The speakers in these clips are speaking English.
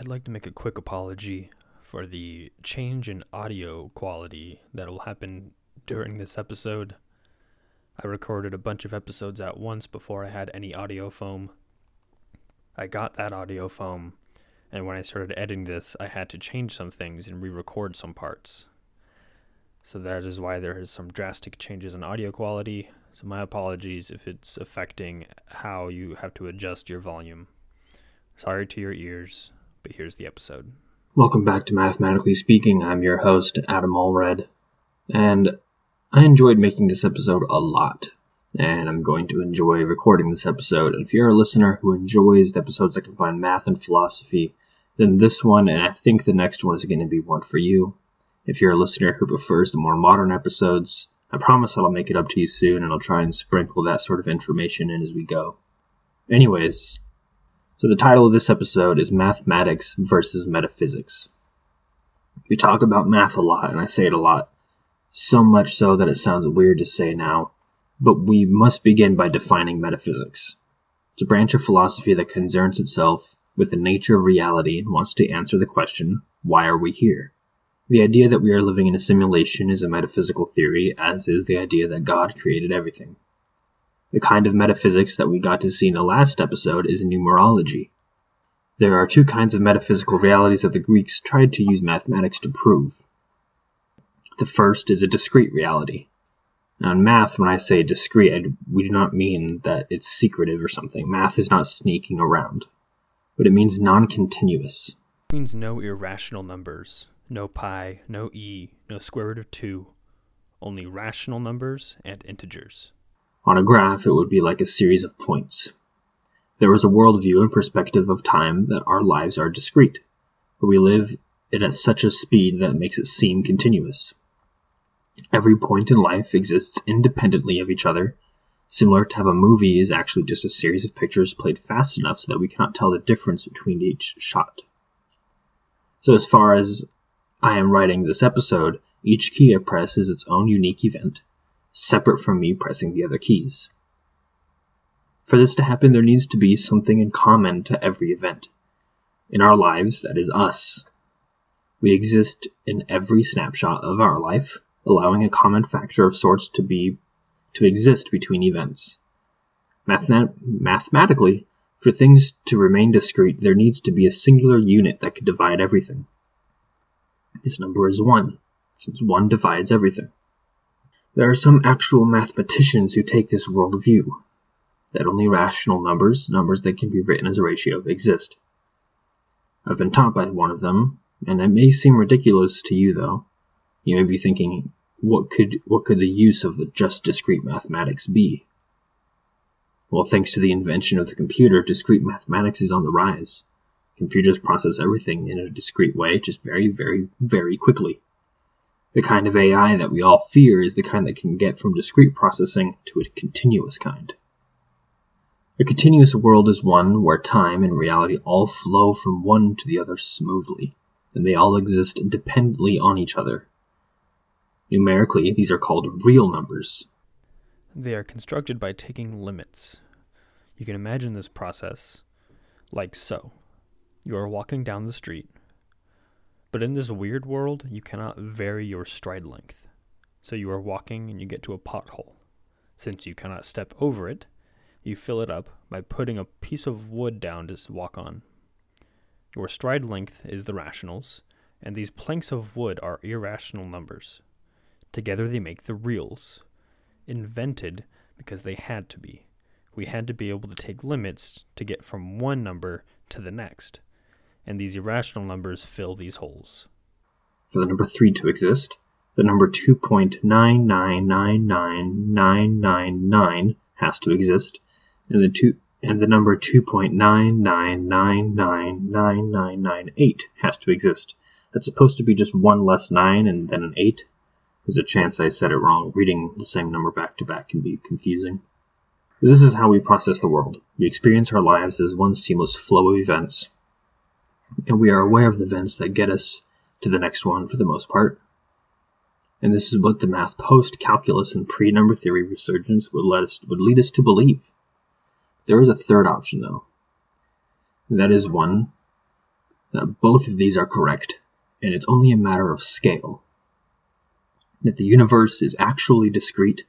I'd like to make a quick apology for the change in audio quality that will happen during this episode. I recorded a bunch of episodes at once before I had any audio foam. I got that audio foam, and when I started editing this, I had to change some things and re record some parts. So that is why there is some drastic changes in audio quality. So my apologies if it's affecting how you have to adjust your volume. Sorry to your ears, but here's the episode. Welcome back to Mathematically Speaking. I'm your host, Adam Allred, and I enjoyed making this episode a lot, and I'm going to enjoy recording this episode. And if you're a listener who enjoys the episodes that combine math and philosophy, then this one, and I think the next one, is going to be one for you. If you're a listener who prefers the more modern episodes, I promise I'll make it up to you soon, and I'll try and sprinkle that sort of information in as we go. Anyways, so the title of this episode is Mathematics versus Metaphysics. We talk about math a lot, and I say it a lot, so much so that it sounds weird to say now, but we must begin by defining metaphysics. It's a branch of philosophy that concerns itself with the nature of reality and wants to answer the question, why are we here? The idea that we are living in a simulation is a metaphysical theory, as is the idea that God created everything. The kind of metaphysics that we got to see in the last episode is numerology. There are two kinds of metaphysical realities that the Greeks tried to use mathematics to prove. The first is a discrete reality. Now, in math, when I say discrete, we do not mean that it's secretive or something. Math is not sneaking around, but it means non continuous. It means no irrational numbers, no pi, no e, no square root of 2, only rational numbers and integers. On a graph, it would be like a series of points. There is a worldview and perspective of time that our lives are discrete, but we live it at such a speed that it makes it seem continuous. Every point in life exists independently of each other, similar to how a movie is actually just a series of pictures played fast enough so that we cannot tell the difference between each shot. So, as far as I am writing this episode, each key I press is its own unique event, separate from me pressing the other keys. For this to happen, there needs to be something in common to every event. In our lives, that is us. We exist in every snapshot of our life, allowing a common factor of sorts to be to exist between events. mathematically, for things to remain discrete, there needs to be a singular unit that could divide everything. This number is 1, since 1 divides everything. There are some actual mathematicians who take this world view that only rational numbers, numbers that can be written as a ratio, exist. I've been taught by one of them, and it may seem ridiculous to you though. You may be thinking, what could what could the use of the just discrete mathematics be? Well, thanks to the invention of the computer, discrete mathematics is on the rise. Computers process everything in a discrete way, just very, very, very quickly. The kind of AI that we all fear is the kind that can get from discrete processing to a continuous kind. A continuous world is one where time and reality all flow from one to the other smoothly, and they all exist independently on each other. Numerically, these are called real numbers. They are constructed by taking limits. You can imagine this process like so. You are walking down the street, but in this weird world, you cannot vary your stride length. So you are walking and you get to a pothole. Since you cannot step over it, you fill it up by putting a piece of wood down to walk on. Your stride length is the rationals, and these planks of wood are irrational numbers. Together they make the reals, invented because they had to be. We had to be able to take limits to get from one number to the next and these irrational numbers fill these holes. For the number 3 to exist, the number 2.9999999 has to exist, and the two and the number 2.999999998 has to exist. That's supposed to be just one less 9 and then an 8. There's a chance I said it wrong. Reading the same number back to back can be confusing. This is how we process the world. We experience our lives as one seamless flow of events, and we are aware of the events that get us to the next one for the most part. And this is what the math post calculus and pre number theory resurgence would let us would lead us to believe. There is a third option though. That is one that both of these are correct, and it's only a matter of scale. That the universe is actually discrete,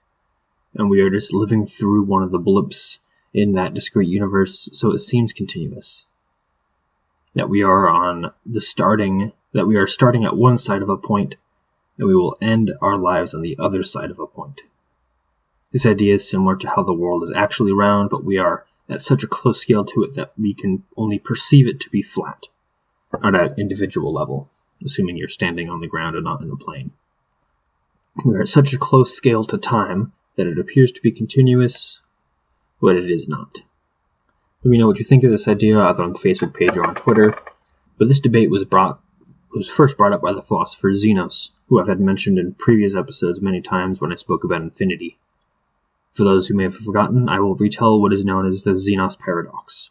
and we are just living through one of the blips in that discrete universe, so it seems continuous. That we are on the starting, that we are starting at one side of a point, and we will end our lives on the other side of a point. This idea is similar to how the world is actually round, but we are at such a close scale to it that we can only perceive it to be flat on an individual level, assuming you're standing on the ground and not in a plane. We are at such a close scale to time that it appears to be continuous, but it is not. Let me know what you think of this idea either on the Facebook page or on Twitter. But this debate was brought was first brought up by the philosopher Zenos, who I've had mentioned in previous episodes many times when I spoke about infinity. For those who may have forgotten, I will retell what is known as the Zenos paradox.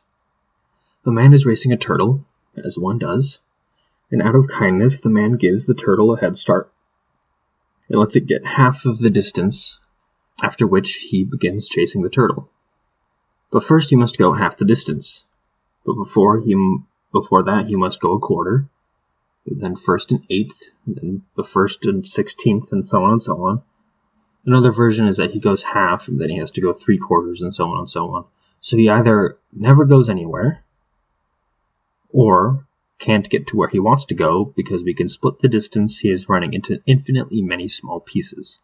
A man is racing a turtle, as one does, and out of kindness the man gives the turtle a head start and lets it get half of the distance, after which he begins chasing the turtle. But first he must go half the distance. But before he before that he must go a quarter, then first an eighth, then the first and sixteenth, and so on and so on. Another version is that he goes half, and then he has to go three quarters, and so on and so on. So he either never goes anywhere, or can't get to where he wants to go because we can split the distance he is running into infinitely many small pieces.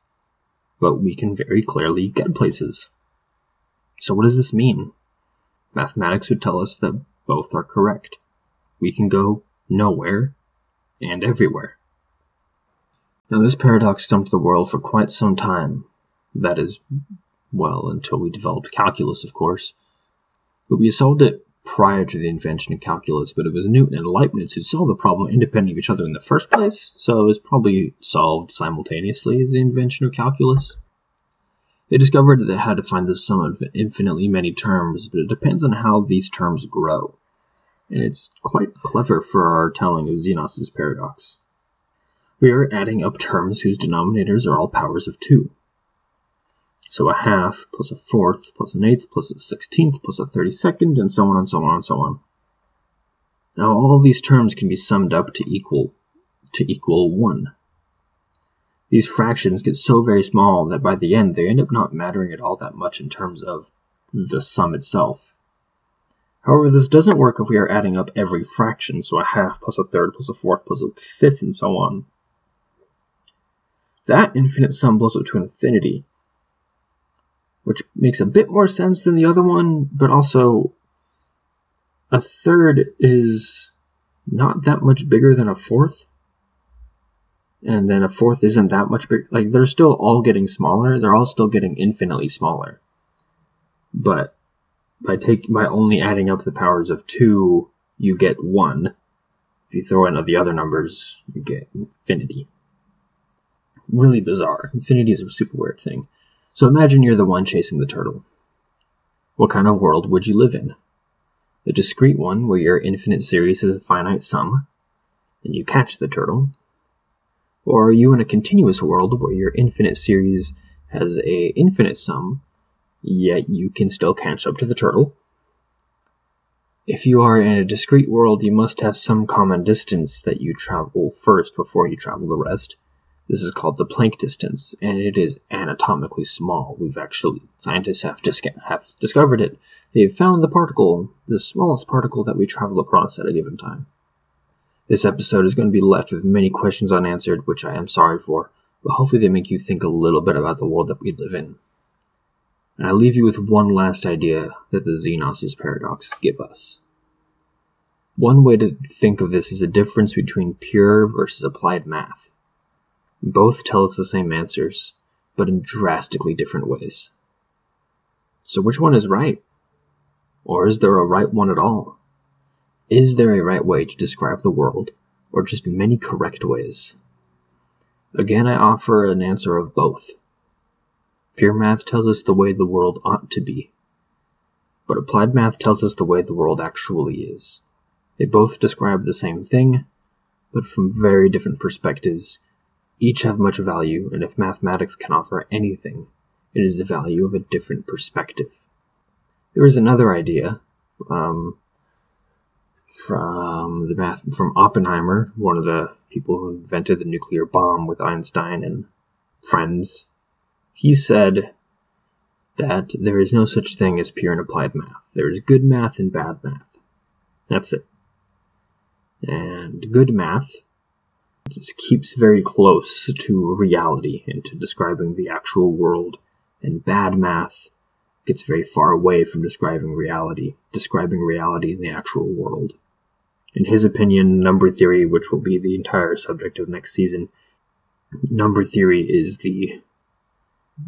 But we can very clearly get places. So what does this mean? Mathematics would tell us that both are correct. We can go nowhere and everywhere. Now this paradox stumped the world for quite some time. That is, well, until we developed calculus, of course. But we solved it prior to the invention of calculus, but it was Newton and Leibniz who solved the problem independent of each other in the first place, so it was probably solved simultaneously as the invention of calculus. They discovered that they had to find the sum of infinitely many terms, but it depends on how these terms grow. And it's quite clever for our telling of Zenos's paradox. We are adding up terms whose denominators are all powers of 2. So a half plus a fourth plus an eighth plus a sixteenth plus a thirty-second and so on and so on and so on. Now all these terms can be summed up to equal to equal 1. These fractions get so very small that by the end they end up not mattering at all that much in terms of the sum itself. However, this doesn't work if we are adding up every fraction, so a half plus a third plus a fourth plus a fifth and so on. That infinite sum blows up to infinity, which makes a bit more sense than the other one, but also a third is not that much bigger than a fourth. And then a fourth isn't that much bigger. Like, they're still all getting smaller. They're all still getting infinitely smaller. But by take by only adding up the powers of two, you get one. If you throw in the other numbers, you get infinity. Really bizarre. Infinity is a super weird thing. So imagine you're the one chasing the turtle. What kind of world would you live in? A discrete one where your infinite series is a finite sum, and you catch the turtle? Or are you in a continuous world where your infinite series has a infinite sum, yet you can still catch up to the turtle? If you are in a discrete world, you must have some common distance that you travel first before you travel the rest. This is called the Planck distance, and it is anatomically small. We've actually, scientists have, dis- have discovered it. They've found the particle, the smallest particle that we travel across at a given time. This episode is going to be left with many questions unanswered, which I am sorry for, but hopefully they make you think a little bit about the world that we live in. And I leave you with one last idea that the Zenos' paradox give us. One way to think of this is the difference between pure versus applied math. Both tell us the same answers, but in drastically different ways. So which one is right? Or is there a right one at all? Is there a right way to describe the world, or just many correct ways? Again, I offer an answer of both. Pure math tells us the way the world ought to be, but applied math tells us the way the world actually is. They both describe the same thing, but from very different perspectives each have much value, and if mathematics can offer anything, it is the value of a different perspective. There is another idea um, from the math from Oppenheimer, one of the people who invented the nuclear bomb with Einstein and friends. He said that there is no such thing as pure and applied math. There is good math and bad math. That's it. And good math just keeps very close to reality and to describing the actual world, and bad math gets very far away from describing reality, describing reality in the actual world. In his opinion, number theory, which will be the entire subject of next season, number theory is the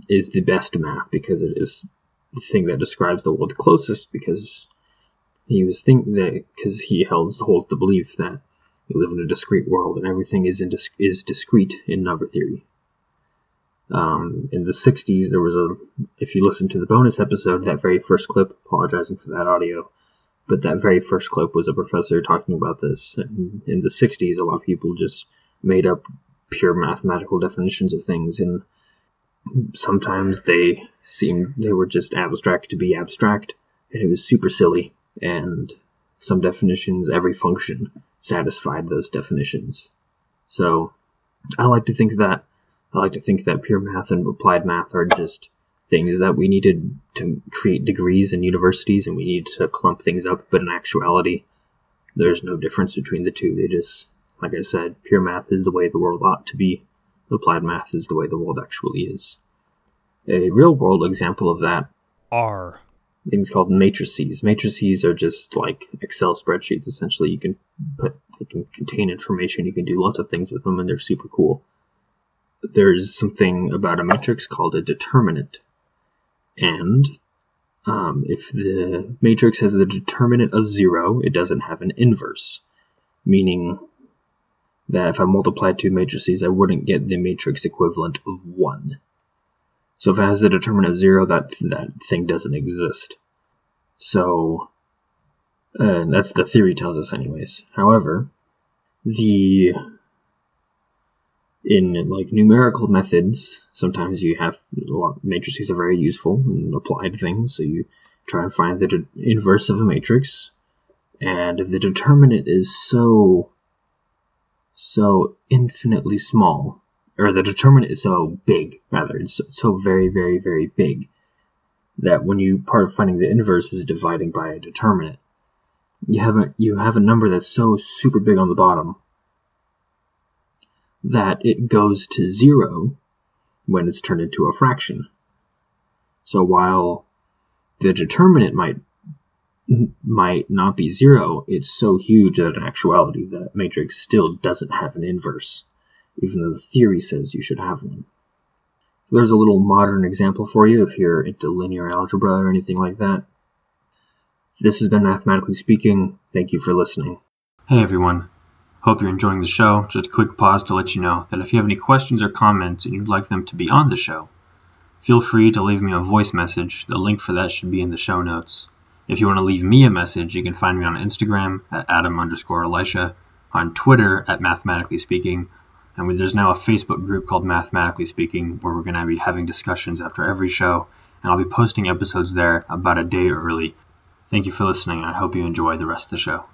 is the best math because it is the thing that describes the world closest because he was thinking that because he held holds the belief that we live in a discrete world and everything is in dis- is discrete in number theory. Um, in the 60s, there was a, if you listen to the bonus episode, that very first clip, apologizing for that audio, but that very first clip was a professor talking about this. And in the 60s, a lot of people just made up pure mathematical definitions of things, and sometimes they seemed they were just abstract to be abstract, and it was super silly. And some definitions, every function satisfied those definitions. So I like to think that I like to think that pure math and applied math are just things that we needed to create degrees in universities and we need to clump things up, but in actuality, there's no difference between the two. They just, like I said, pure math is the way the world ought to be, applied math is the way the world actually is. A real world example of that are things called matrices. Matrices are just like Excel spreadsheets. Essentially, you can put they can contain information. You can do lots of things with them, and they're super cool there's something about a matrix called a determinant. And um, if the matrix has a determinant of zero, it doesn't have an inverse, meaning that if I multiplied two matrices, I wouldn't get the matrix equivalent of one. So if it has a determinant of zero, that that thing doesn't exist. So uh, that's the theory tells us, anyways. However, the in like numerical methods, sometimes you have matrices are very useful in applied things. So you try and find the de- inverse of a matrix, and the determinant is so so infinitely small, or the determinant is so big, rather, it's so very, very, very big that when you part of finding the inverse is dividing by a determinant, you have a you have a number that's so super big on the bottom that it goes to zero when it's turned into a fraction. So while the determinant might might not be zero, it's so huge that in actuality that matrix still doesn't have an inverse, even though the theory says you should have one. So there's a little modern example for you if you're into linear algebra or anything like that. This has been Mathematically Speaking. Thank you for listening. Hey everyone. Hope you're enjoying the show. Just a quick pause to let you know that if you have any questions or comments and you'd like them to be on the show, feel free to leave me a voice message. The link for that should be in the show notes. If you want to leave me a message, you can find me on Instagram at Adam underscore Elisha, on Twitter at Mathematically Speaking, and there's now a Facebook group called Mathematically Speaking where we're going to be having discussions after every show, and I'll be posting episodes there about a day early. Thank you for listening, and I hope you enjoy the rest of the show.